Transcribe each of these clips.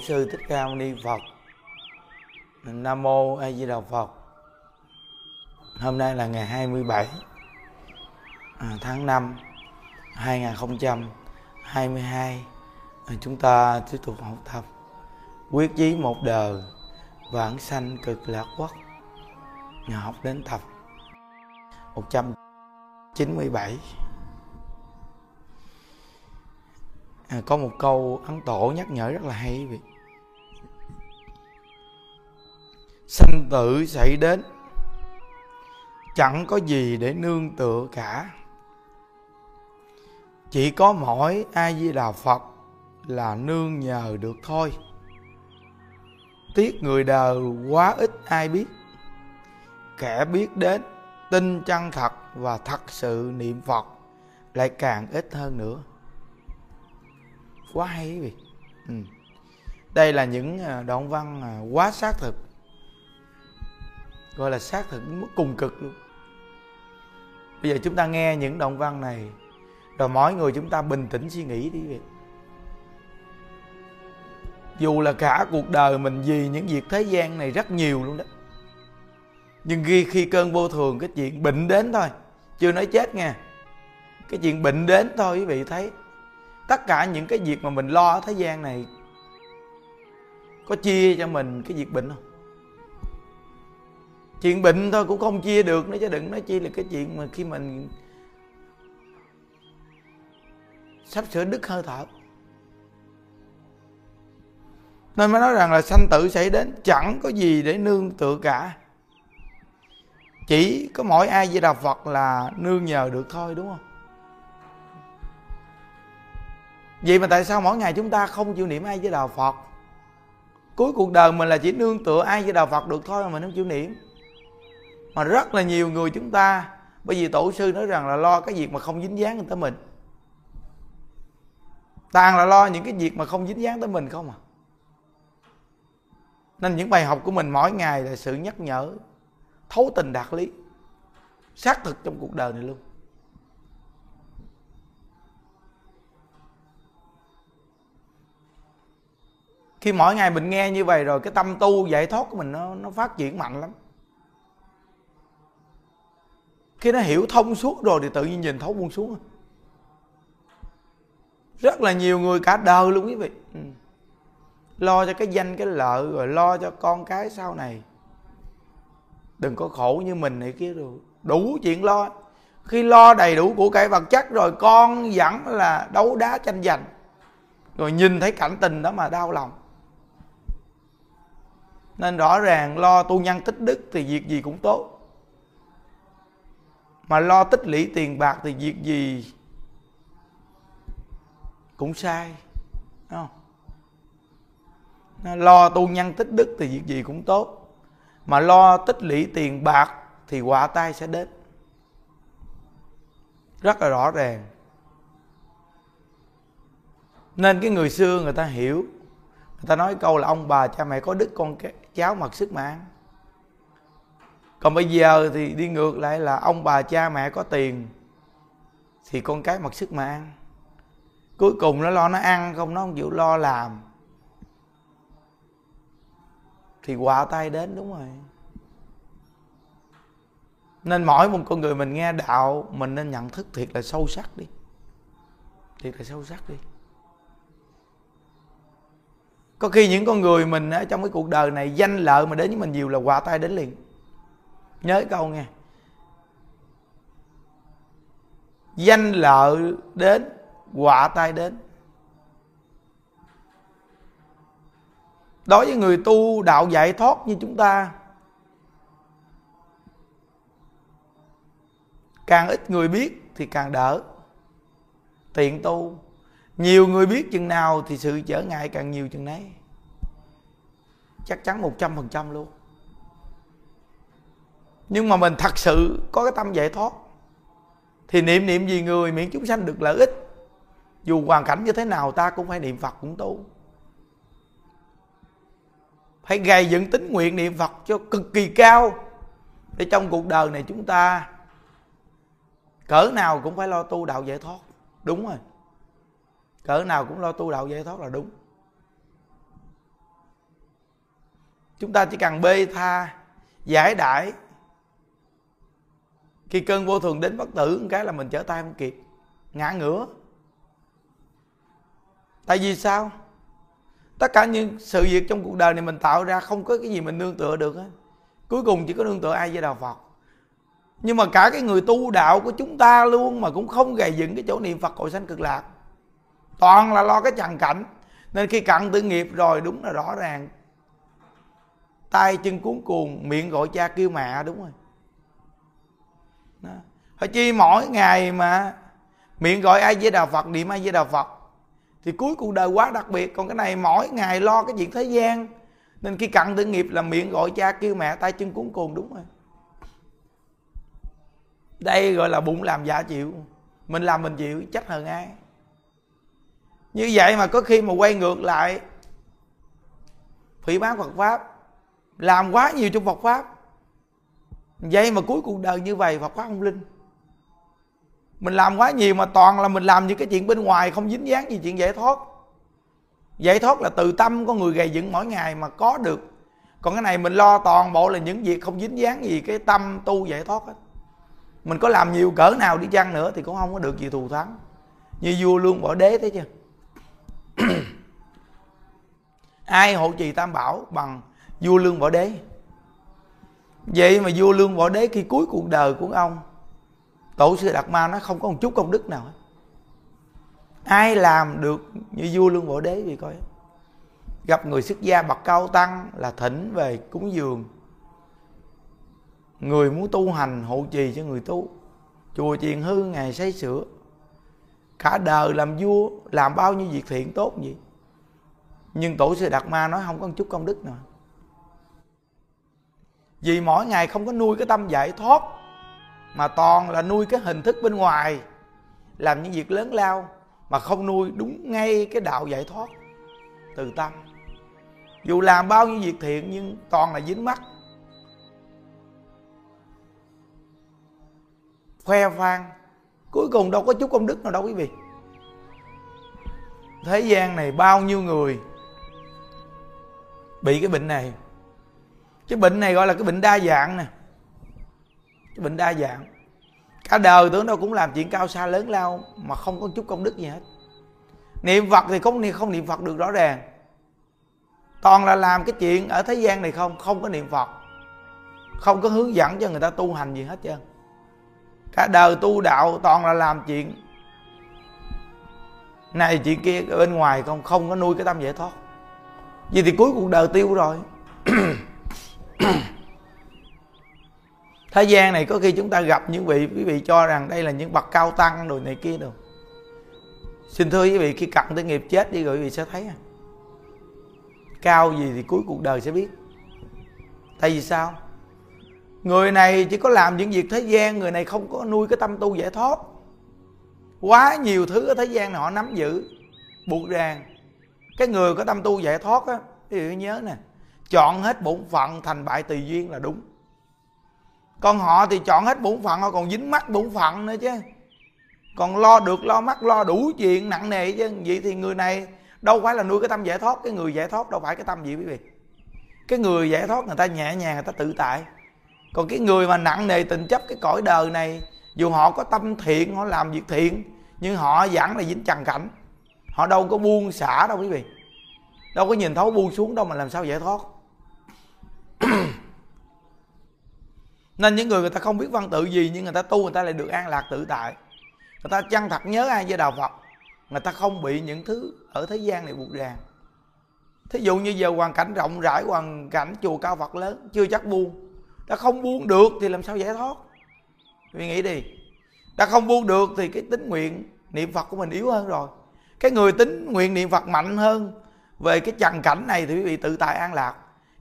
Sư Thích Ca Mâu Ni Phật. Nam mô A Di Đà Phật. Hôm nay là ngày 27 à, tháng 5 2022. À, chúng ta tiếp tục học tập quyết chí một đời vãng sanh cực lạc quốc. Nhà học đến tập 197. à, có một câu ấn tổ nhắc nhở rất là hay vị sanh tử xảy đến. Chẳng có gì để nương tựa cả. Chỉ có mỗi a di đà phật là nương nhờ được thôi. Tiếc người đời quá ít ai biết. Kẻ biết đến, tin chân thật và thật sự niệm phật lại càng ít hơn nữa. Quá hay quý vị ừ. đây là những à, đoạn văn à, quá xác thực gọi là xác thực mức cùng cực luôn. Bây giờ chúng ta nghe những đoạn văn này, rồi mỗi người chúng ta bình tĩnh suy nghĩ đi. Việc dù là cả cuộc đời mình vì những việc thế gian này rất nhiều luôn đó, nhưng khi khi cơn vô thường, cái chuyện bệnh đến thôi, chưa nói chết nha cái chuyện bệnh đến thôi, quý vị thấy, tất cả những cái việc mà mình lo ở thế gian này có chia cho mình cái việc bệnh không? Chuyện bệnh thôi, cũng không chia được nữa chứ đừng nói chi là cái chuyện mà khi mình sắp sửa đứt hơi thở. Nên mới nói rằng là sanh tử xảy đến, chẳng có gì để nương tựa cả. Chỉ có mỗi ai với đà phật là nương nhờ được thôi, đúng không? Vậy mà tại sao mỗi ngày chúng ta không chịu niệm ai với đạo phật? Cuối cuộc đời mình là chỉ nương tựa ai với đạo phật được thôi mà mình không chịu niệm mà rất là nhiều người chúng ta, bởi vì tổ sư nói rằng là lo cái việc mà không dính dáng tới mình. Toàn là lo những cái việc mà không dính dáng tới mình không à? Nên những bài học của mình mỗi ngày là sự nhắc nhở, thấu tình đạt lý, xác thực trong cuộc đời này luôn. Khi mỗi ngày mình nghe như vậy rồi, cái tâm tu giải thoát của mình nó nó phát triển mạnh lắm khi nó hiểu thông suốt rồi thì tự nhiên nhìn thấu buông xuống. Rất là nhiều người cả đời luôn quý vị. Ừ. lo cho cái danh, cái lợi, rồi lo cho con cái sau này. Đừng có khổ như mình này kia rồi. Đủ chuyện lo. Khi lo đầy đủ của cải vật chất rồi, con vẫn là đấu đá tranh giành. Rồi nhìn thấy cảnh tình đó mà đau lòng. Nên rõ ràng lo tu nhân tích đức thì việc gì cũng tốt mà lo tích lũy tiền bạc thì việc gì cũng sai không? lo tu nhân tích đức thì việc gì cũng tốt. Mà lo tích lũy tiền bạc thì quả tai sẽ đến. Rất là rõ ràng. Nên cái người xưa người ta hiểu. Người ta nói câu là ông bà cha mẹ có đức, con cháu mặc sức mà ăn còn bây giờ thì đi ngược lại là ông bà cha mẹ có tiền thì con cái mặc sức mà ăn. Cuối cùng nó lo nó ăn không, nó không chịu lo làm. Thì quả tay đến đúng rồi. Nên mỗi một con người mình nghe đạo, mình nên nhận thức thiệt là sâu sắc đi. Thiệt là sâu sắc đi. Có khi những con người mình ở trong cái cuộc đời này danh lợi mà đến với mình nhiều là quà tay đến liền nhớ câu nghe. Danh lợi đến, quả tai đến. Đối với người tu đạo giải thoát như chúng ta, càng ít người biết thì càng đỡ. Tiện tu, nhiều người biết chừng nào thì sự trở ngại càng nhiều chừng nấy. Chắc chắn một trăm phần trăm luôn nhưng mà mình thật sự có cái tâm giải thoát. Thì niệm niệm gì người miễn chúng sanh được lợi ích. Dù hoàn cảnh như thế nào, ta cũng phải niệm phật cũng tu phải gầy dựng tính nguyện niệm phật cho cực kỳ cao. Để trong cuộc đời này chúng ta, cỡ nào cũng phải lo tu đạo giải thoát. Đúng rồi. Cỡ nào cũng lo tu đạo giải thoát là đúng. Chúng ta chỉ cần bê tha, giải đãi khi cơn vô thường đến bất tử một cái là mình trở tay không kịp. Ngã ngửa. Tại vì sao? Tất cả những sự việc trong cuộc đời này mình tạo ra không có cái gì mình nương tựa được hết. Cuối cùng chỉ có nương tựa ai với đạo phật. Nhưng mà cả cái người tu đạo của chúng ta luôn mà cũng không gầy dựng cái chỗ niệm phật hội sanh cực lạc. Toàn là lo cái trần cảnh. Nên khi cặn tự nghiệp rồi, đúng là rõ ràng. Tay chân cuốn cuồng, miệng gọi cha kêu mẹ, đúng rồi đó. Chi mỗi ngày mà. Miệng gọi ai với đạo phật, niệm ai với đạo phật. Thì cuối cuộc đời quá đặc biệt, còn cái này mỗi ngày lo cái chuyện thế gian. Nên khi cặn tử nghiệp là miệng gọi cha kêu mẹ, tay chân cuốn cuồng, đúng rồi. Đây gọi là bụng làm giả chịu. Mình làm mình chịu, trách hơn ai. Như vậy mà có khi mà quay ngược lại, phỉ bán phật pháp, làm quá nhiều trong phật pháp vậy mà cuối cuộc đời như vậy và quá không linh. Mình làm quá nhiều mà toàn là mình làm những cái chuyện bên ngoài, không dính dáng gì chuyện giải thoát. Giải thoát là từ tâm con người gầy dựng mỗi ngày mà có được. Còn cái này mình lo toàn bộ là những việc không dính dáng gì cái tâm tu giải thoát hết. Mình có làm nhiều cỡ nào đi chăng nữa thì cũng không có được gì thù thắng. Như vua lương bỏ đế thế chưa? Ai hộ trì tam bảo bằng vua lương võ đế? Vậy mà vua lương võ đế khi cuối cuộc đời của ông, tổ sư đạt ma nó không có một chút công đức nào hết. Ai làm được như vua lương võ đế vì coi gặp người xuất gia bậc cao tăng là thỉnh về cúng dường. Người muốn tu hành hộ trì cho người tu, chùa chiền hư ngày xây sửa. Cả đời làm vua, làm bao nhiêu việc thiện tốt gì. Nhưng tổ sư đạt ma nói không có một chút công đức nào vì mỗi ngày không có nuôi cái tâm giải thoát, mà toàn là nuôi cái hình thức bên ngoài, làm những việc lớn lao mà không nuôi đúng ngay cái đạo giải thoát từ tâm. Dù làm bao nhiêu việc thiện nhưng toàn là dính mắt. Khoe khoang, cuối cùng đâu có chút công đức nào đâu quý vị. Thế gian này bao nhiêu người bị cái bệnh này cái bệnh này gọi là cái bệnh đa dạng nè. Cái bệnh đa dạng. Cả đời tưởng đâu cũng làm chuyện cao xa lớn lao mà không có chút công đức gì hết. Niệm phật thì không không niệm phật được rõ ràng. Toàn là làm cái chuyện ở thế gian này không không có niệm phật. Không có hướng dẫn cho người ta tu hành gì hết trơn. Cả đời tu đạo toàn là làm chuyện này, chuyện kia ở bên ngoài không không có nuôi cái tâm giải thoát. Vì thì cuối cuộc đời tiêu rồi. Thế gian này có khi chúng ta gặp những vị quý vị cho rằng đây là những bậc cao tăng rồi này kia đâu xin thưa quý vị, khi cận tới nghiệp chết đi rồi quý vị sẽ thấy à cao gì thì cuối cuộc đời sẽ biết. Tại vì sao? Người này chỉ có làm những việc thế gian, người này không có nuôi cái tâm tu giải thoát. Quá nhiều thứ ở thế gian này họ nắm giữ, buộc ràng. Cái người có tâm tu giải thoát á quý vị nhớ nè, chọn hết bổn phận thành bại tùy duyên là đúng còn họ thì chọn hết bổn phận, họ còn dính mắt bổn phận nữa chứ. Còn lo được, lo mắt lo đủ chuyện nặng nề chứ. Vậy thì người này đâu phải là nuôi cái tâm giải thoát, cái người giải thoát đâu phải cái tâm gì quý vị. Cái người giải thoát người ta nhẹ nhàng, người ta tự tại. Còn cái người mà nặng nề tình chấp cái cõi đời này, dù họ có tâm thiện, họ làm việc thiện, nhưng họ vẫn là dính trần cảnh. Họ đâu có buông xả đâu quý vị. Đâu có nhìn thấu buông xuống đâu mà làm sao giải thoát. nên những người người ta không biết văn tự gì, nhưng người ta tu, người ta lại được an lạc tự tại. Người ta chân thật nhớ ai với đạo phật. Người ta không bị những thứ ở thế gian này buộc ràng. Thí dụ như giờ hoàn cảnh rộng rãi, hoàn cảnh chùa cao phật lớn, chưa chắc buông. Ta không buông được thì làm sao giải thoát? Vì nghĩ đi. Ta không buông được thì cái tính nguyện niệm phật của mình yếu hơn rồi. Cái người tính nguyện niệm phật mạnh hơn về cái trần cảnh này thì quý vị tự tại an lạc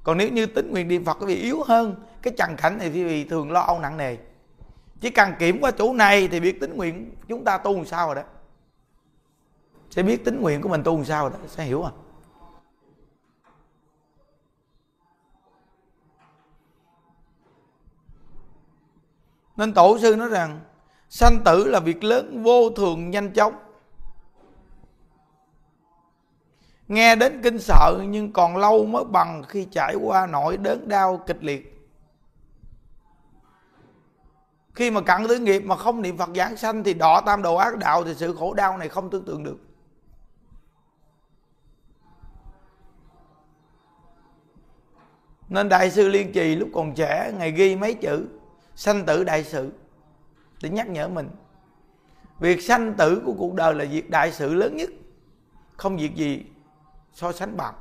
còn nếu như tính nguyện niệm phật quý vị yếu hơn, cái trần cảnh này thì quý vị thường lo âu nặng nề. Chỉ cần kiểm qua chỗ này thì biết tính nguyện chúng ta tu làm sao rồi đó. Sẽ biết tính nguyện của mình tu làm sao rồi đó, sẽ hiểu à. Nên tổ sư nói rằng, sanh tử là việc lớn vô thường nhanh chóng. Nghe đến kinh sợ nhưng còn lâu mới bằng khi trải qua nỗi đớn đau kịch liệt. Khi mà cặn tứ nghiệp mà không niệm phật giảng sanh thì đọ tam đồ ác đạo thì sự khổ đau này không tưởng tượng được. Nên đại sư liên trì lúc còn trẻ ngày ghi mấy chữ, sanh tử đại sự, để nhắc nhở mình. Việc sanh tử của cuộc đời là việc đại sự lớn nhất, không việc gì so sánh bằng.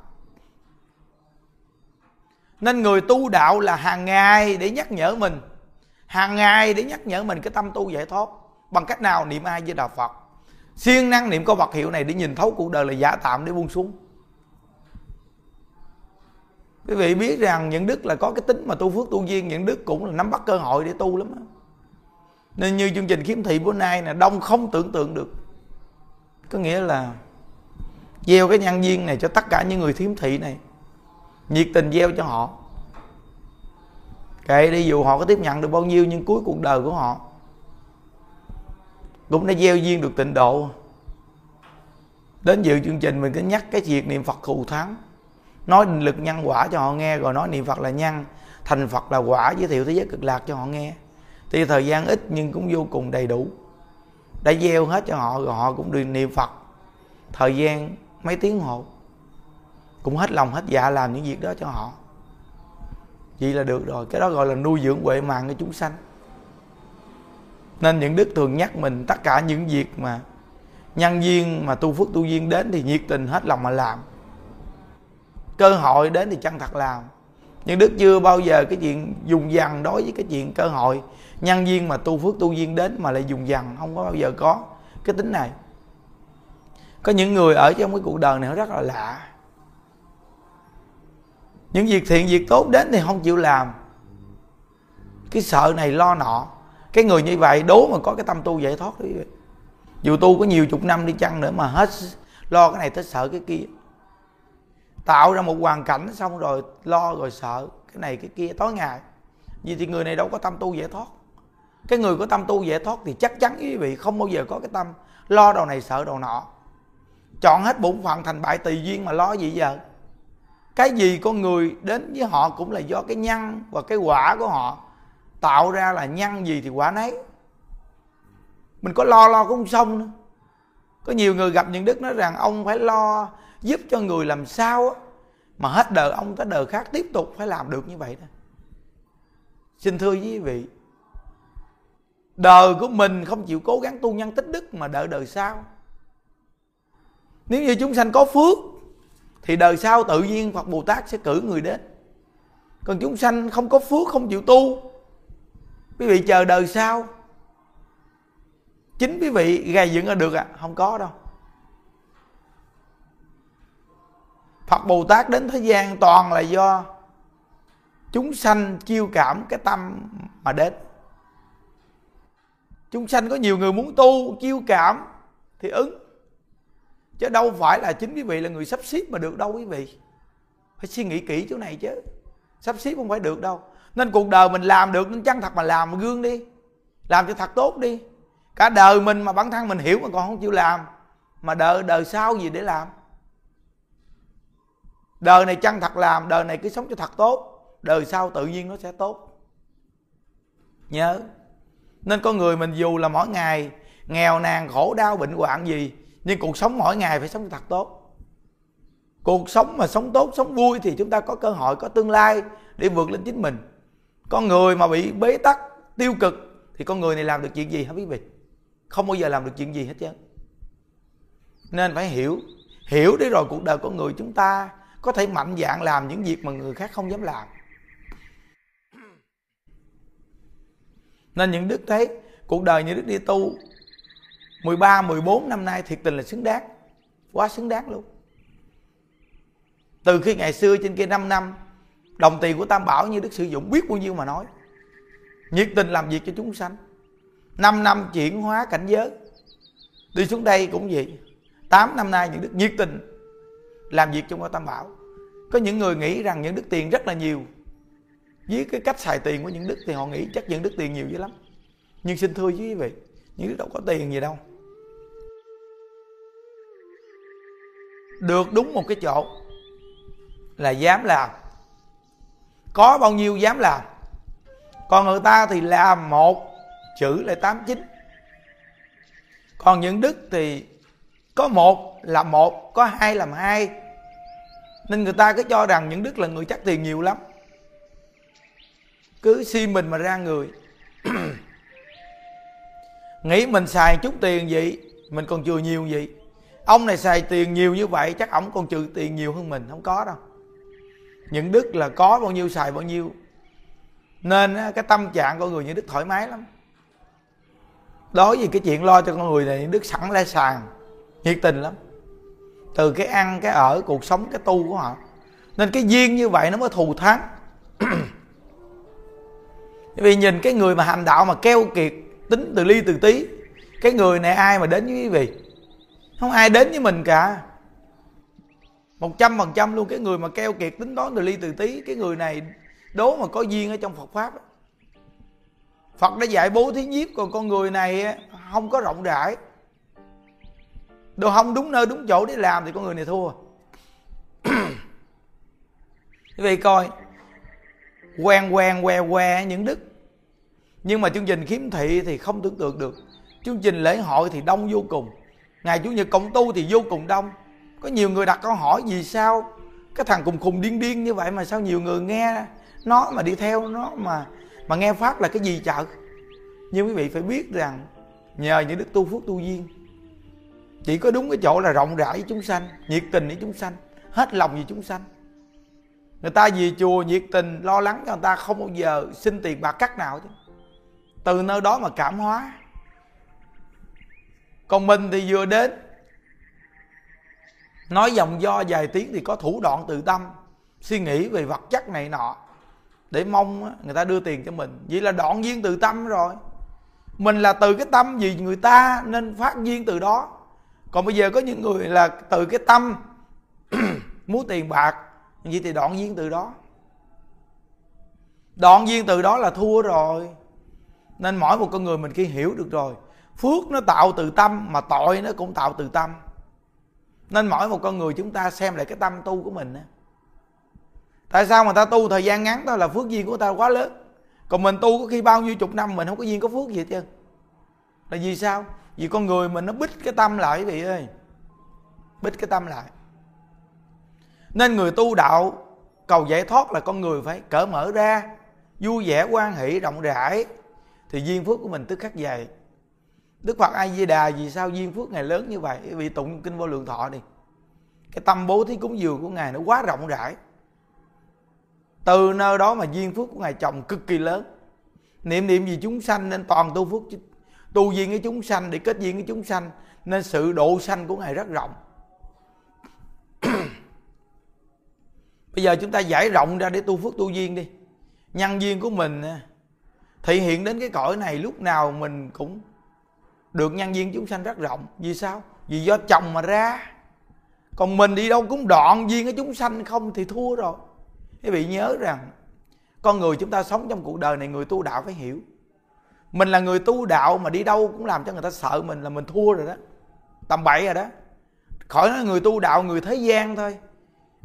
Nên người tu đạo là hàng ngày để nhắc nhở mình, hàng ngày để nhắc nhở mình cái tâm tu giải thoát. Bằng cách nào? Niệm ai với đạo phật. Siêng năng niệm câu vật hiệu này để nhìn thấu cuộc đời là giả tạm để buông xuống. Quý vị biết rằng những đức là có cái tính mà tu phước tu duyên, những đức cũng là nắm bắt cơ hội để tu lắm nên như chương trình khiếm thị bữa nay là đông không tưởng tượng được. Có nghĩa là gieo cái nhân duyên này cho tất cả những người thiếm thị này. Nhiệt tình gieo cho họ. Kệ đi, dù họ có tiếp nhận được bao nhiêu, nhưng cuối cuộc đời của họ cũng đã gieo duyên được tịnh độ. Đến dự chương trình, mình cứ nhắc cái việc niệm phật thù thắng. Nói định lực nhân quả cho họ nghe, rồi nói niệm phật là nhân. Thành phật là quả, giới thiệu thế giới cực lạc cho họ nghe. Tuy thời gian ít, nhưng cũng vô cùng đầy đủ. Đã gieo hết cho họ, rồi họ cũng được niệm phật. Thời gian mấy tiếng hộ cũng hết lòng hết dạ làm những việc đó cho họ. Vậy là được rồi, cái đó gọi là nuôi dưỡng huệ mạng cho chúng sanh. Nên những đức thường nhắc mình tất cả những việc mà nhân viên mà tu phước tu duyên đến thì nhiệt tình hết lòng mà làm. Cơ hội đến thì chân thật làm. Nhưng đức chưa bao giờ cái chuyện dùng dằn đối với cái chuyện cơ hội nhân viên mà tu phước tu duyên đến mà lại dùng dằn, không có bao giờ có cái tính này có những người ở trong cái cuộc đời này nó rất là lạ. Những việc thiện, việc tốt đến thì không chịu làm. Cái sợ này lo nọ. Cái người như vậy, đố mà có cái tâm tu giải thoát đi dù tu có nhiều chục năm đi chăng nữa mà hết lo cái này tới sợ cái kia. Tạo ra một hoàn cảnh xong rồi lo rồi sợ cái này, cái kia. Tối ngày, vì thì người này đâu có tâm tu giải thoát. Cái người có tâm tu giải thoát thì chắc chắn, quý vị, không bao giờ có cái tâm lo đầu này, sợ đầu nọ chọn hết bổn phận thành bại tùy duyên mà lo gì giờ? Cái gì con người đến với họ cũng là do cái nhân và cái quả của họ. Tạo ra là nhân gì thì quả nấy. Mình có lo lo cũng xong nữa. Có nhiều người gặp những đức nói rằng ông phải lo giúp cho người làm sao mà hết đời ông tới đời khác tiếp tục phải làm được như vậy đó. Xin thưa quý vị, đời của mình không chịu cố gắng tu nhân tích đức mà đợi đời sau nếu như chúng sanh có phước, thì đời sau tự nhiên phật bồ tát sẽ cử người đến. Còn chúng sanh không có phước, không chịu tu, quý vị chờ đời sau. Chính quý vị gây dựng ra được à? Không có đâu. Phật Bồ Tát đến thế gian toàn là do chúng sanh chiêu cảm cái tâm mà đến. Chúng sanh có nhiều người muốn tu, chiêu cảm thì ứng chứ đâu phải là chính quý vị là người sắp xếp mà được đâu quý vị. Phải suy nghĩ kỹ chỗ này chứ. Sắp xếp không phải được đâu. Nên cuộc đời mình làm được, nên chân thật mà làm mà gương đi. Làm cho thật tốt đi. Cả đời mình mà bản thân mình hiểu mà còn không chịu làm, mà đời đời sau gì để làm. Đời này chân thật làm, đời này cứ sống cho thật tốt, đời sau tự nhiên nó sẽ tốt. Nhớ. Nên con người mình dù là mỗi ngày nghèo nàn, khổ đau, bệnh hoạn gì nhưng cuộc sống mỗi ngày phải sống thật tốt. Cuộc sống mà sống tốt, sống vui thì chúng ta có cơ hội, có tương lai để vượt lên chính mình. Con người mà bị bế tắc, tiêu cực thì con người này làm được chuyện gì hả quý vị? Không bao giờ làm được chuyện gì hết trơn. Nên phải hiểu hiểu để rồi cuộc đời của người chúng ta có thể mạnh dạn làm những việc mà người khác không dám làm. Nên những đức thấy cuộc đời như đức đi tu 13, 14 năm nay thiệt tình là xứng đáng. Quá xứng đáng luôn. Từ khi ngày xưa trên kia 5 năm Đồng tiền của Tam Bảo như Đức sử dụng biết bao nhiêu mà nói. Nhiệt tình làm việc cho chúng sanh. 5 năm chuyển hóa cảnh giới. Đi xuống đây cũng vậy. 8 năm nay những Đức nhiệt tình Làm việc trong Tam Bảo. Có những người nghĩ rằng những Đức tiền rất là nhiều. Với cái cách xài tiền của những Đức Thì họ nghĩ chắc những Đức tiền nhiều dữ lắm. Nhưng xin thưa với quý vị Những Đức đâu có tiền gì đâu. Được đúng một cái chỗ là dám làm. Có bao nhiêu dám làm? Còn người ta thì làm một chữ là tám chín. Còn những đức thì có một làm một có hai làm hai. Nên người ta cứ cho rằng những đức là người chắc tiền nhiều lắm. Cứ si mình mà ra người. Nghĩ mình xài chút tiền vậy, mình còn chừa nhiều vậy ông này xài tiền nhiều như vậy, chắc ổng còn trừ tiền nhiều hơn mình, không có đâu. Những đức là có bao nhiêu, xài bao nhiêu. Nên cái tâm trạng con người những đức thoải mái lắm. Đối với cái chuyện lo cho con người này, những đức sẵn lai sàn nhiệt tình lắm. Từ cái ăn, cái ở, cuộc sống, cái tu của họ. Nên cái duyên như vậy nó mới thù thắng. Vì nhìn cái người mà hành đạo mà keo kiệt, tính từ ly từ tí, cái người này ai mà đến với quý vị? Không ai đến với mình cả. Một trăm phần trăm luôn, cái người mà keo kiệt tính toán từ ly từ tí, cái người này đố mà có duyên ở trong phật pháp phật đã dạy bố thí nhiếp, còn con người này không có rộng rãi. Đồ không đúng nơi đúng chỗ để làm thì con người này thua. Quý vị coi, quen quen, que que những đức. Nhưng mà chương trình khiếm thị thì không tưởng tượng được. Chương trình lễ hội thì đông vô cùng ngày chủ nhật cộng tu thì vô cùng đông. Có nhiều người đặt câu hỏi, vì sao cái thằng cùng khùng điên điên như vậy mà sao nhiều người nghe nó mà đi theo nó mà mà nghe pháp là cái gì chợ? Nhưng quý vị phải biết rằng nhờ những đức tu phước tu duyên, chỉ có đúng cái chỗ là rộng rãi với chúng sanh, nhiệt tình với chúng sanh, hết lòng vì chúng sanh. Người ta vì chùa nhiệt tình, lo lắng cho người ta không bao giờ xin tiền bạc cắt nào chứ. Từ nơi đó mà cảm hóa còn mình thì vừa đến. Nói dòng do vài tiếng thì có thủ đoạn tự tâm, suy nghĩ về vật chất này nọ. Để mong người ta đưa tiền cho mình. Vậy là đoạn duyên từ tâm rồi. Mình là từ cái tâm vì người ta nên phát duyên từ đó. Còn bây giờ có những người là từ cái tâm muốn tiền bạc vậy thì đoạn duyên từ đó. Đoạn duyên từ đó là thua rồi. Nên mỗi một con người mình khi hiểu được rồi phước nó tạo từ tâm, mà tội nó cũng tạo từ tâm. Nên mỗi một con người chúng ta xem lại cái tâm tu của mình tại sao mà ta tu thời gian ngắn thôi là phước duyên của ta quá lớn. Còn mình tu có khi bao nhiêu chục năm, mình không có duyên có phước gì hết trơn. Là vì sao? Vì con người mình nó bích cái tâm lại, quý vị ơi. Bích cái tâm lại. Nên người tu đạo, cầu giải thoát là con người phải cởi mở ra, vui vẻ quan hỷ, rộng rãi. Thì duyên phước của mình tức khắc dày. Đức Phật A Di Đà vì sao duyên phước ngài lớn như vậy? Vì tụng kinh vô lượng thọ đi. Cái tâm bố thí cúng dường của ngài nó quá rộng rãi. Từ nơi đó mà duyên phước của ngài chồng cực kỳ lớn. Niệm niệm vì chúng sanh nên toàn tu phước tu duyên với chúng sanh, để kết duyên với chúng sanh, nên sự độ sanh của ngài rất rộng. Bây giờ chúng ta giải rộng ra để tu phước tu duyên đi. Nhân duyên của mình à, thể hiện đến cái cõi này lúc nào mình cũng được nhân viên chúng sanh rất rộng. Vì sao? Vì do chồng mà ra. Còn mình đi đâu cũng đoạn duyên với chúng sanh không thì thua rồi. Quý vị nhớ rằng, con người chúng ta sống trong cuộc đời này, người tu đạo phải hiểu. Mình là người tu đạo mà đi đâu cũng làm cho người ta sợ mình là mình thua rồi đó. Tầm bậy rồi đó. Khỏi nói người tu đạo, người thế gian thôi.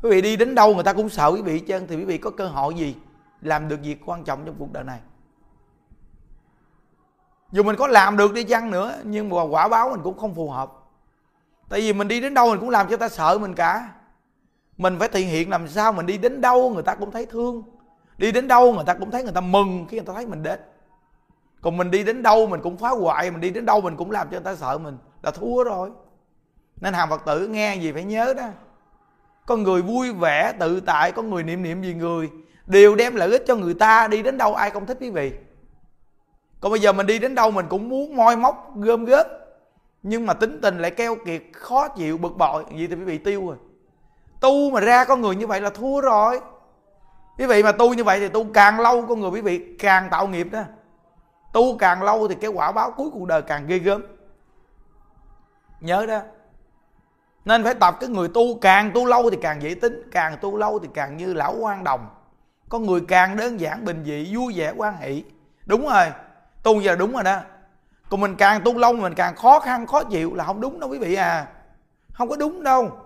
Quý vị đi đến đâu người ta cũng sợ quý vị chân thì quý vị có cơ hội gì làm được việc quan trọng trong cuộc đời này? Dù mình có làm được đi chăng nữa, nhưng mà quả báo mình cũng không phù hợp. Tại vì mình đi đến đâu mình cũng làm cho ta sợ mình cả. Mình phải thể hiện làm sao mình đi đến đâu người ta cũng thấy thương. Đi đến đâu người ta cũng thấy người ta mừng khi người ta thấy mình đến. Còn mình đi đến đâu mình cũng phá hoại, mình đi đến đâu mình cũng làm cho người ta sợ mình là thua rồi. Nên hàng phật tử nghe gì phải nhớ đó. Con người vui vẻ, tự tại, có người niệm niệm gì người, đều đem lợi ích cho người ta, đi đến đâu ai không thích quý vị còn bây giờ mình đi đến đâu mình cũng muốn moi móc, gom góp. Nhưng mà tính tình lại keo kiệt, khó chịu, bực bội. Gì thì quý vị tiêu rồi. Tu mà ra con người như vậy là thua rồi. Quý vị mà tu như vậy thì tu càng lâu con người quý vị càng tạo nghiệp đó. Tu càng lâu thì cái quả báo cuối cuộc đời càng ghê gớm. Nhớ đó. Nên phải tập cái người tu. Càng tu lâu thì càng dễ tính. Càng tu lâu thì càng như lão quan đồng. Con người càng đơn giản, bình dị, vui vẻ, quan hỷ. Đúng rồi tu giờ đúng rồi đó. Còn mình càng tu lâu mình càng khó khăn, khó chịu là không đúng đâu quý vị à. Không có đúng đâu.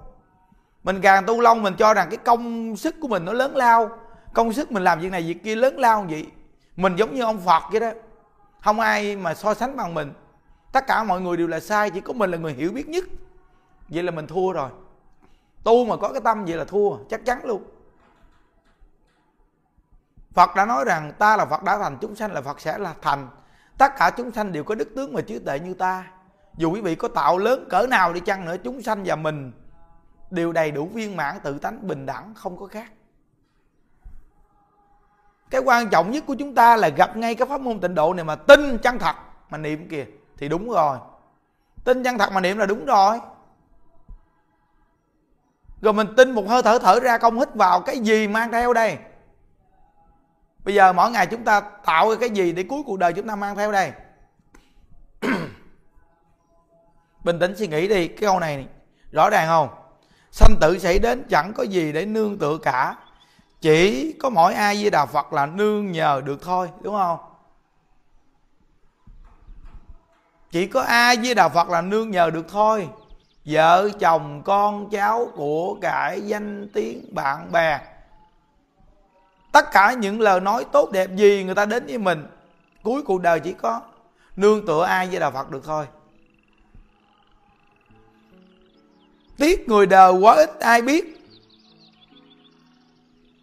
Mình càng tu lâu mình cho rằng cái công sức của mình nó lớn lao. Công sức mình làm việc này việc kia lớn lao vậy. Mình giống như ông phật vậy đó. Không ai mà so sánh bằng mình. Tất cả mọi người đều là sai, chỉ có mình là người hiểu biết nhất. Vậy là mình thua rồi. Tu mà có cái tâm vậy là thua, chắc chắn luôn. Phật đã nói rằng, ta là Phật đã thành, chúng sanh là Phật sẽ là thành tất cả chúng sanh đều có đức tướng và trí tuệ như ta. Dù quý vị có tạo lớn cỡ nào đi chăng nữa, chúng sanh và mình đều đầy đủ viên mãn, tự tánh, bình đẳng, không có khác. Cái quan trọng nhất của chúng ta là gặp ngay cái pháp môn tịnh độ này mà tin chân thật mà niệm kìa, thì đúng rồi. Tin chân thật mà niệm là đúng rồi. Rồi mình tin một hơi thở thở ra công hít vào, cái gì mang theo đây? Bây giờ mỗi ngày chúng ta tạo cái gì để cuối cuộc đời chúng ta mang theo đây? Bình tĩnh suy nghĩ đi, cái câu này rõ ràng không? Sanh tử xảy đến chẳng có gì để nương tựa cả. Chỉ có mỗi ai với đạo phật là nương nhờ được thôi, đúng không? Chỉ có ai với đạo phật là nương nhờ được thôi. Vợ, chồng, con, cháu của cải danh, tiếng, bạn bè tất cả những lời nói tốt đẹp gì người ta đến với mình, cuối cuộc đời chỉ có nương tựa ai với đạo phật được thôi. Tiếc người đời quá ít ai biết.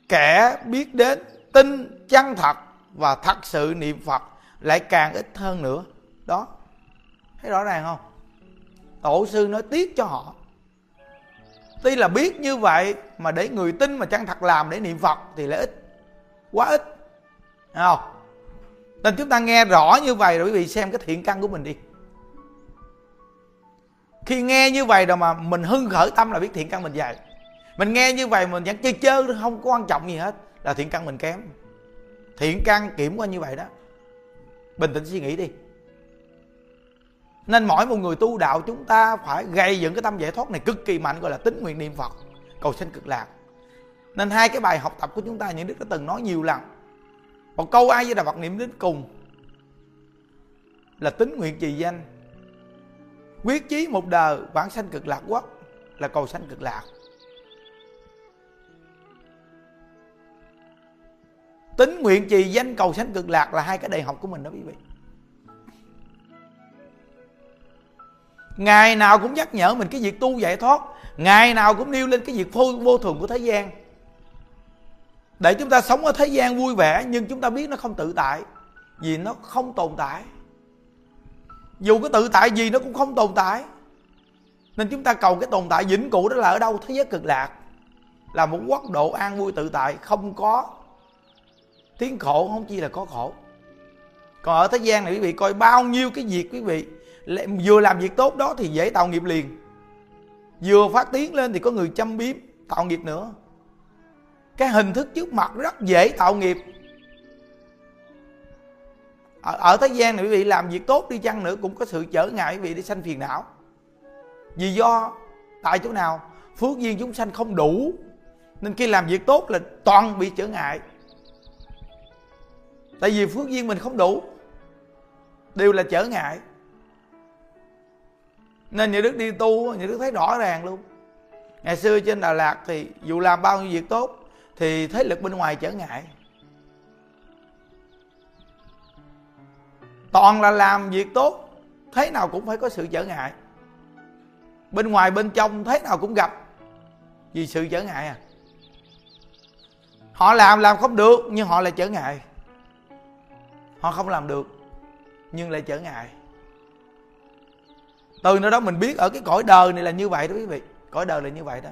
Kẻ biết đến tin chân thật và thật sự niệm phật lại càng ít hơn nữa. Đó, thấy rõ ràng không? Tổ sư nói tiếc cho họ. Tuy là biết như vậy mà để người tin mà chân thật làm để niệm phật thì lại ít quá ít. Thấy không? Nên chúng ta nghe rõ như vậy rồi quý vị xem cái thiện căn của mình đi. Khi nghe như vậy rồi mà mình hưng khởi tâm là biết thiện căn mình dài, mình nghe như vậy mình vẫn chơi chơi không có quan trọng gì hết là thiện căn mình kém. Thiện căn kiểm qua như vậy đó bình tĩnh suy nghĩ đi. Nên mỗi một người tu đạo chúng ta phải gây dựng cái tâm giải thoát này cực kỳ mạnh gọi là tính nguyện niệm phật cầu sanh cực lạc nên hai cái bài học tập của chúng ta những đức đã từng nói nhiều lần. Một câu ai với đà phật niệm đến cùng là tính nguyện trì danh. Quyết chí một đời vãng sanh cực lạc quốc là cầu sanh cực lạc. Tính nguyện trì danh cầu sanh cực lạc là hai cái đại học của mình đó quý vị. Ngày nào cũng nhắc nhở mình cái việc tu giải thoát. Ngày nào cũng nêu lên cái việc vô, vô thường của thế gian để chúng ta sống ở thế gian vui vẻ, nhưng chúng ta biết nó không tự tại, vì nó không tồn tại. Dù có tự tại gì, nó cũng không tồn tại. Nên chúng ta cầu cái tồn tại vĩnh cửu đó là ở đâu? Thế giới cực lạc. Là một quốc độ an vui tự tại, không có tiếng khổ, không chi là có khổ. Còn ở thế gian này quý vị, coi bao nhiêu cái việc quý vị vừa làm việc tốt đó thì dễ tạo nghiệp liền. Vừa phát tiếng lên thì có người chăm biếm, tạo nghiệp nữa cái hình thức trước mặt rất dễ tạo nghiệp. Ở, ở thế gian này quý vị làm việc tốt đi chăng nữa cũng có sự trở ngại quý vị để sanh phiền não. Vì do tại chỗ nào phước duyên chúng sanh không đủ nên khi làm việc tốt là toàn bị trở ngại. Tại vì phước duyên mình không đủ đều là trở ngại. Nên những đức đi tu những đức thấy rõ ràng luôn. Ngày xưa trên đà lạt thì dù làm bao nhiêu việc tốt thì thế lực bên ngoài trở ngại. Toàn là làm việc tốt, thế nào cũng phải có sự trở ngại. Bên ngoài, bên trong, thế nào cũng gặp vì sự trở ngại à. Họ làm làm không được, nhưng họ lại trở ngại. Họ không làm được, nhưng lại trở ngại. Từ nơi đó mình biết ở cái cõi đời này là như vậy đó quý vị. Cõi đời là như vậy đó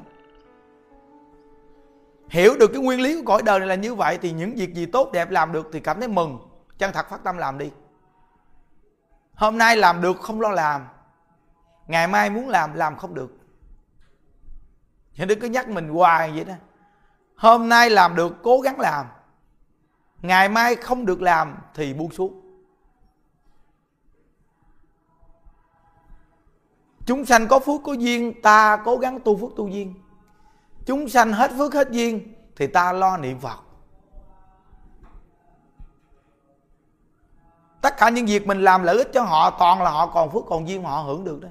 hiểu được cái nguyên lý của cõi đời này là như vậy thì những việc gì tốt đẹp làm được thì cảm thấy mừng. Chân thật phát tâm làm đi. Hôm nay làm được không lo làm. Ngày mai muốn làm làm không được. Thì đừng cứ nhắc mình hoài vậy đó. Hôm nay làm được, cố gắng làm. Ngày mai không được làm thì buông xuống. Chúng sanh có phước có duyên, ta cố gắng tu phước tu duyên chúng sanh hết phước, hết duyên, thì ta lo niệm phật. Tất cả những việc mình làm lợi ích cho họ, toàn là họ còn phước, còn duyên họ hưởng được đó.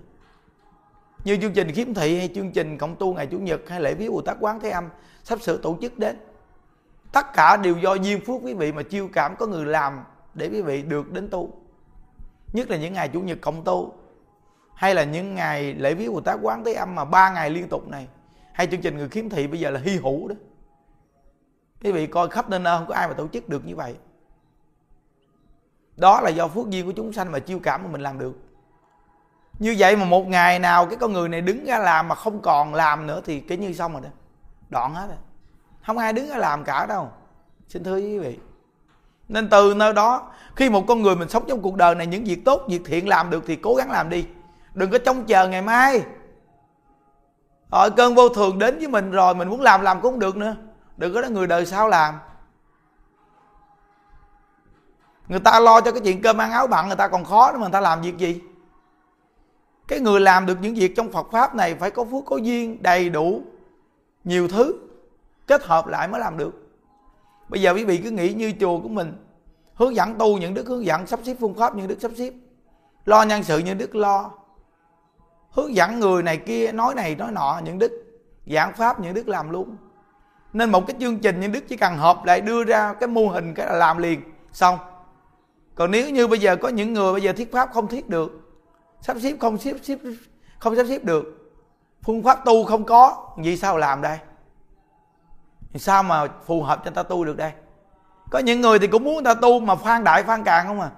Như chương trình khiếm thị, hay chương trình cộng tu ngày chủ nhật, hay lễ viếng bồ tát quán thế âm, sắp sửa tổ chức đến. Tất cả đều do duyên phước quý vị mà chiêu cảm có người làm để quý vị được đến tu. Nhất là những ngày chủ nhật cộng tu, hay là những ngày lễ viếng bồ tát quán thế âm mà ba ngày liên tục này hay chương trình người khiếm thị bây giờ là hy hữu đó. Quý vị coi khắp nơi nơi không có ai mà tổ chức được như vậy. Đó là do phước duyên của chúng sanh mà chiêu cảm mà mình làm được. Như vậy mà một ngày nào cái con người này đứng ra làm mà không còn làm nữa thì cái như xong rồi đó. Đoạn hết rồi. Không ai đứng ra làm cả đâu. Xin thưa quý vị. Nên từ nơi đó, khi một con người mình sống trong cuộc đời này, những việc tốt, việc thiện làm được thì cố gắng làm đi. Đừng có trông chờ ngày mai rồi cơn vô thường đến với mình rồi, mình muốn làm làm cũng không được nữa. Đừng có nói người đời sao làm. Người ta lo cho cái chuyện cơm ăn áo bặn người ta còn khó nữa mà người ta làm việc gì? Cái người làm được những việc trong Phật pháp này phải có phước, có duyên, đầy đủ, nhiều thứ, kết hợp lại mới làm được. Bây giờ quý vị cứ nghĩ như chùa của mình, hướng dẫn tu những đức hướng dẫn, sắp xếp phương pháp những đức sắp xếp. Lo nhân sự những đức lo hướng dẫn người này kia nói này nói nọ những đức giảng pháp những đức làm luôn. Nên một cái chương trình những đức chỉ cần hợp lại đưa ra cái mô hình cái là làm liền xong. Còn nếu như bây giờ có những người bây giờ thiết pháp không thiết được sắp xếp không xếp xếp không sắp xếp được phương pháp tu không có vì sao làm đây? Sao mà phù hợp cho ta tu được đây? Có những người thì cũng muốn người ta tu mà phan đại phan càng không à.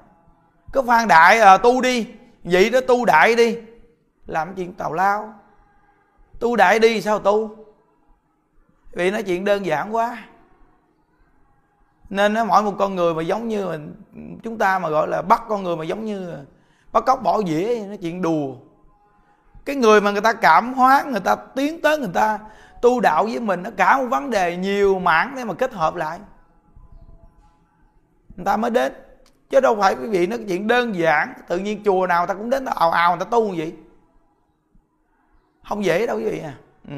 Cứ phan đại à, tu đi vậy đó tu đại đi làm chuyện tào lao. Tu đại đi, sao tu? Vì nói chuyện đơn giản quá. Nên nó mỗi một con người mà giống như mình, chúng ta mà gọi là bắt con người mà giống như bắt cóc bỏ dĩa nó chuyện đùa. Cái người mà người ta cảm hóa, người ta tiến tới người ta tu đạo với mình, nó cả một vấn đề nhiều mảng để mà kết hợp lại. Người ta mới đến. Chứ đâu phải quý vị nó chuyện đơn giản, tự nhiên chùa nào ta cũng đến ào ào người ta tu như vậy không dễ đâu quý vị à. Ừ.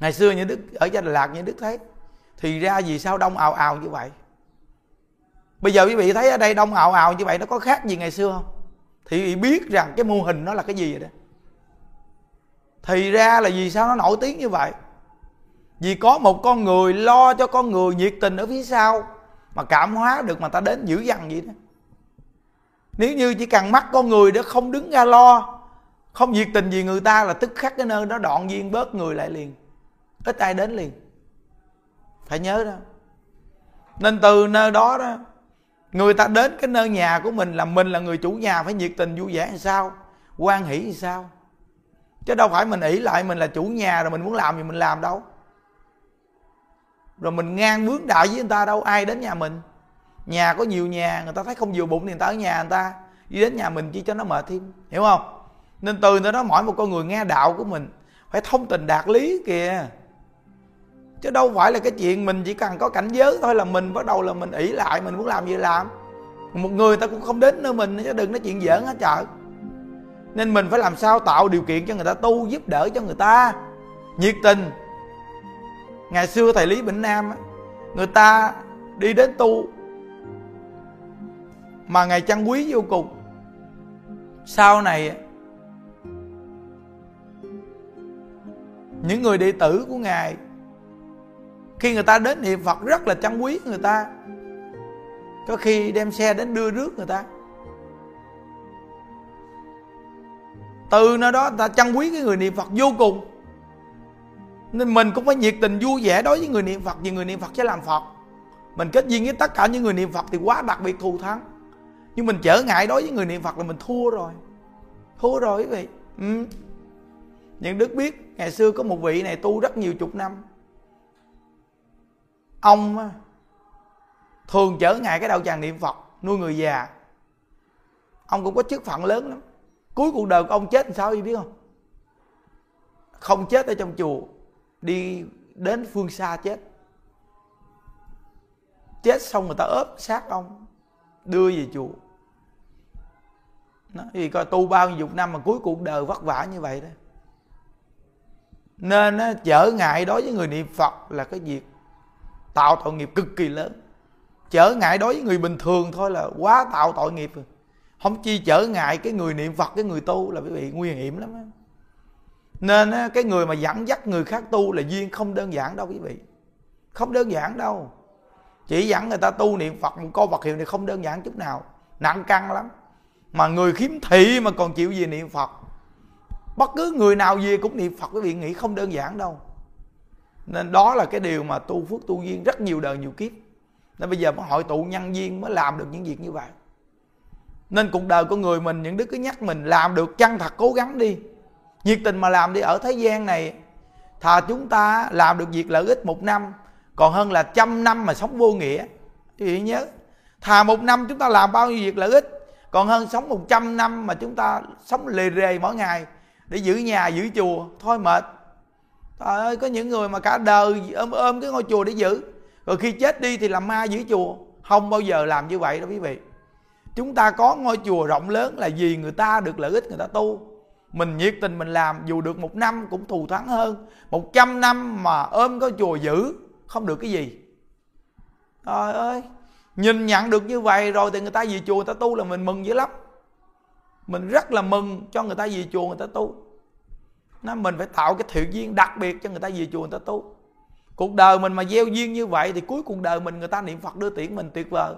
ngày xưa như đức, ở gia Đà Lạt như đức thấy thì ra vì sao đông ào ào như vậy? Bây giờ quý vị thấy ở đây đông ào ào như vậy nó có khác gì ngày xưa không? Thì vị biết rằng cái mô hình nó là cái gì rồi đó. Thì ra là vì sao nó nổi tiếng như vậy? Vì có một con người lo cho con người nhiệt tình ở phía sau, mà cảm hóa được mà ta đến dữ dằn vậy đó. Nếu như chỉ cần mắt con người đó không đứng ra lo không nhiệt tình gì người ta là tức khắc cái nơi đó, đoạn duyên bớt người lại liền. Ít ai đến liền. Phải nhớ đó. Nên từ nơi đó đó, người ta đến cái nơi nhà của mình là mình là người chủ nhà, phải nhiệt tình vui vẻ làm sao? Quan hỷ làm sao? Chứ đâu phải mình ỷ lại mình là chủ nhà rồi mình muốn làm gì mình làm đâu. Rồi mình ngang bướng đại với người ta đâu, ai đến nhà mình? Nhà có nhiều nhà, người ta thấy không vừa bụng thì người ta ở nhà người ta. Đi đến nhà mình chỉ cho nó mệt thêm, hiểu không? Nên từ nơi đó mỗi một con người nghe đạo của mình. Phải thông tình đạt lý kìa. Chứ đâu phải là cái chuyện mình chỉ cần có cảnh giới thôi là mình bắt đầu là mình ỷ lại, mình muốn làm gì làm. Một người ta cũng không đến nơi mình chứ đừng nói chuyện giỡn hết trời. Nên mình phải làm sao tạo điều kiện cho người ta tu, giúp đỡ cho người ta. Nhiệt tình. Ngày xưa thầy lý bình nam người ta đi đến tu mà ngày trăng quý vô cùng. Sau này những người đệ tử của ngài, khi người ta đến niệm phật rất là trân quý người ta. Có khi đem xe đến đưa rước người ta. Từ nơi đó ta trân quý cái người niệm phật vô cùng. Nên mình cũng phải nhiệt tình vui vẻ đối với người niệm phật, vì người niệm phật sẽ làm phật. Mình kết duyên với tất cả những người niệm phật thì quá đặc biệt thù thắng. Nhưng mình trở ngại đối với người niệm phật là mình thua rồi. Thua rồi quý vị. Ừ những đức biết ngày xưa có một vị này tu rất nhiều chục năm. Ông thường chở ngại cái đạo tràng niệm phật, nuôi người già. Ông cũng có chức phận lớn lắm. Cuối cuộc đời của ông chết làm sao biết không? Không chết ở trong chùa, đi đến phương xa chết. Chết xong người ta ốp xác ông, đưa về chùa. Nó vì coi, tu bao nhiêu chục năm mà cuối cuộc đời vất vả như vậy đó nên trở ngại đối với người niệm phật là cái việc tạo tội nghiệp cực kỳ lớn. Trở ngại đối với người bình thường thôi là quá tạo tội nghiệp rồi. Không chi trở ngại cái người niệm phật, cái người tu là quý vị nguy hiểm lắm nên cái người mà dẫn dắt người khác tu là duyên không đơn giản đâu quý vị. Không đơn giản đâu. Chỉ dẫn người ta tu niệm phật, một câu vật hiệu này không đơn giản chút nào. Nặng căng lắm. Mà người khiếm thị mà còn chịu gì niệm phật? Bất cứ người nào gì cũng niệm phật, quý vị nghĩ không đơn giản đâu. Nên đó là cái điều mà tu phước tu duyên rất nhiều đời nhiều kiếp. Nên bây giờ mới hội tụ nhân duyên mới làm được những việc như vậy. Nên cuộc đời của người mình, những đứa cứ nhắc mình làm được, chăng thật cố gắng đi. Nhiệt tình mà làm đi ở thế gian này, thà chúng ta làm được việc lợi ích một năm, còn hơn là trăm năm mà sống vô nghĩa. Quý vị nhớ, thà một năm chúng ta làm bao nhiêu việc lợi ích, còn hơn sống một trăm năm mà chúng ta sống lề rề mỗi ngày để giữ nhà, giữ chùa. Thôi mệt. Trời ơi, có những người mà cả đời ôm ôm cái ngôi chùa để giữ. Rồi khi chết đi thì làm ma giữ chùa. Không bao giờ làm như vậy đâu quý vị. Chúng ta có ngôi chùa rộng lớn là vì người ta được lợi ích, người ta tu. Mình nhiệt tình mình làm, dù được một năm cũng thù thắng hơn. Một trăm năm mà ôm có chùa giữ, không được cái gì. Trời ơi, nhìn nhận được như vậy rồi thì người ta về chùa người ta tu là mình mừng dữ lắm mình rất là mừng cho người ta về chùa, người ta tu. Nó mình phải tạo cái thiện duyên đặc biệt cho người ta về chùa, người ta tu. Cuộc đời mình mà gieo duyên như vậy thì cuối cuộc đời mình người ta niệm phật đưa tiễn mình tuyệt vời.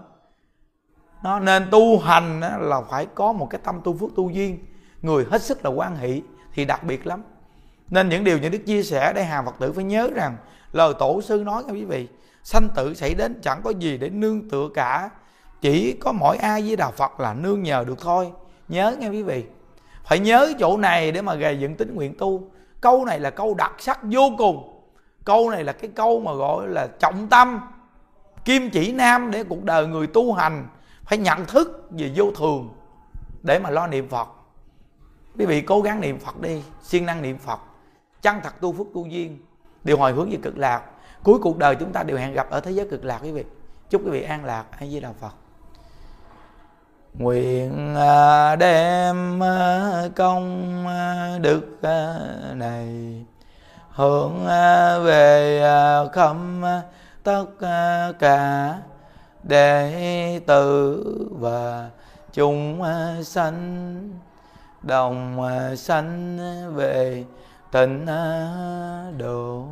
Nó nên tu hành là phải có một cái tâm tu phước tu duyên. Người hết sức là quan hỷ thì đặc biệt lắm. Nên những điều những đức chia sẻ đây hàng phật tử phải nhớ rằng, lời tổ sư nói nha quý vị, sanh tử xảy đến chẳng có gì để nương tựa cả. Chỉ có mỗi ai với đạo phật là nương nhờ được thôi nhớ nghe quý vị. Phải nhớ chỗ này để mà gầy dựng tính nguyện tu. Câu này là câu đặc sắc vô cùng. Câu này là cái câu mà gọi là trọng tâm, kim chỉ nam để cuộc đời người tu hành phải nhận thức về vô thường để mà lo niệm phật. Quý vị cố gắng niệm phật đi, siêng năng niệm phật. Chân thật tu phước tu duyên, điều hồi hướng về cực lạc. Cuối cuộc đời chúng ta đều hẹn gặp ở thế giới cực lạc quý vị. Chúc quý vị an lạc. A di đà phật nguyện à, đem à, công à, đức này. Hướng về khắp tất cả đệ tử và chúng sanh. Đồng sanh về tịnh độ.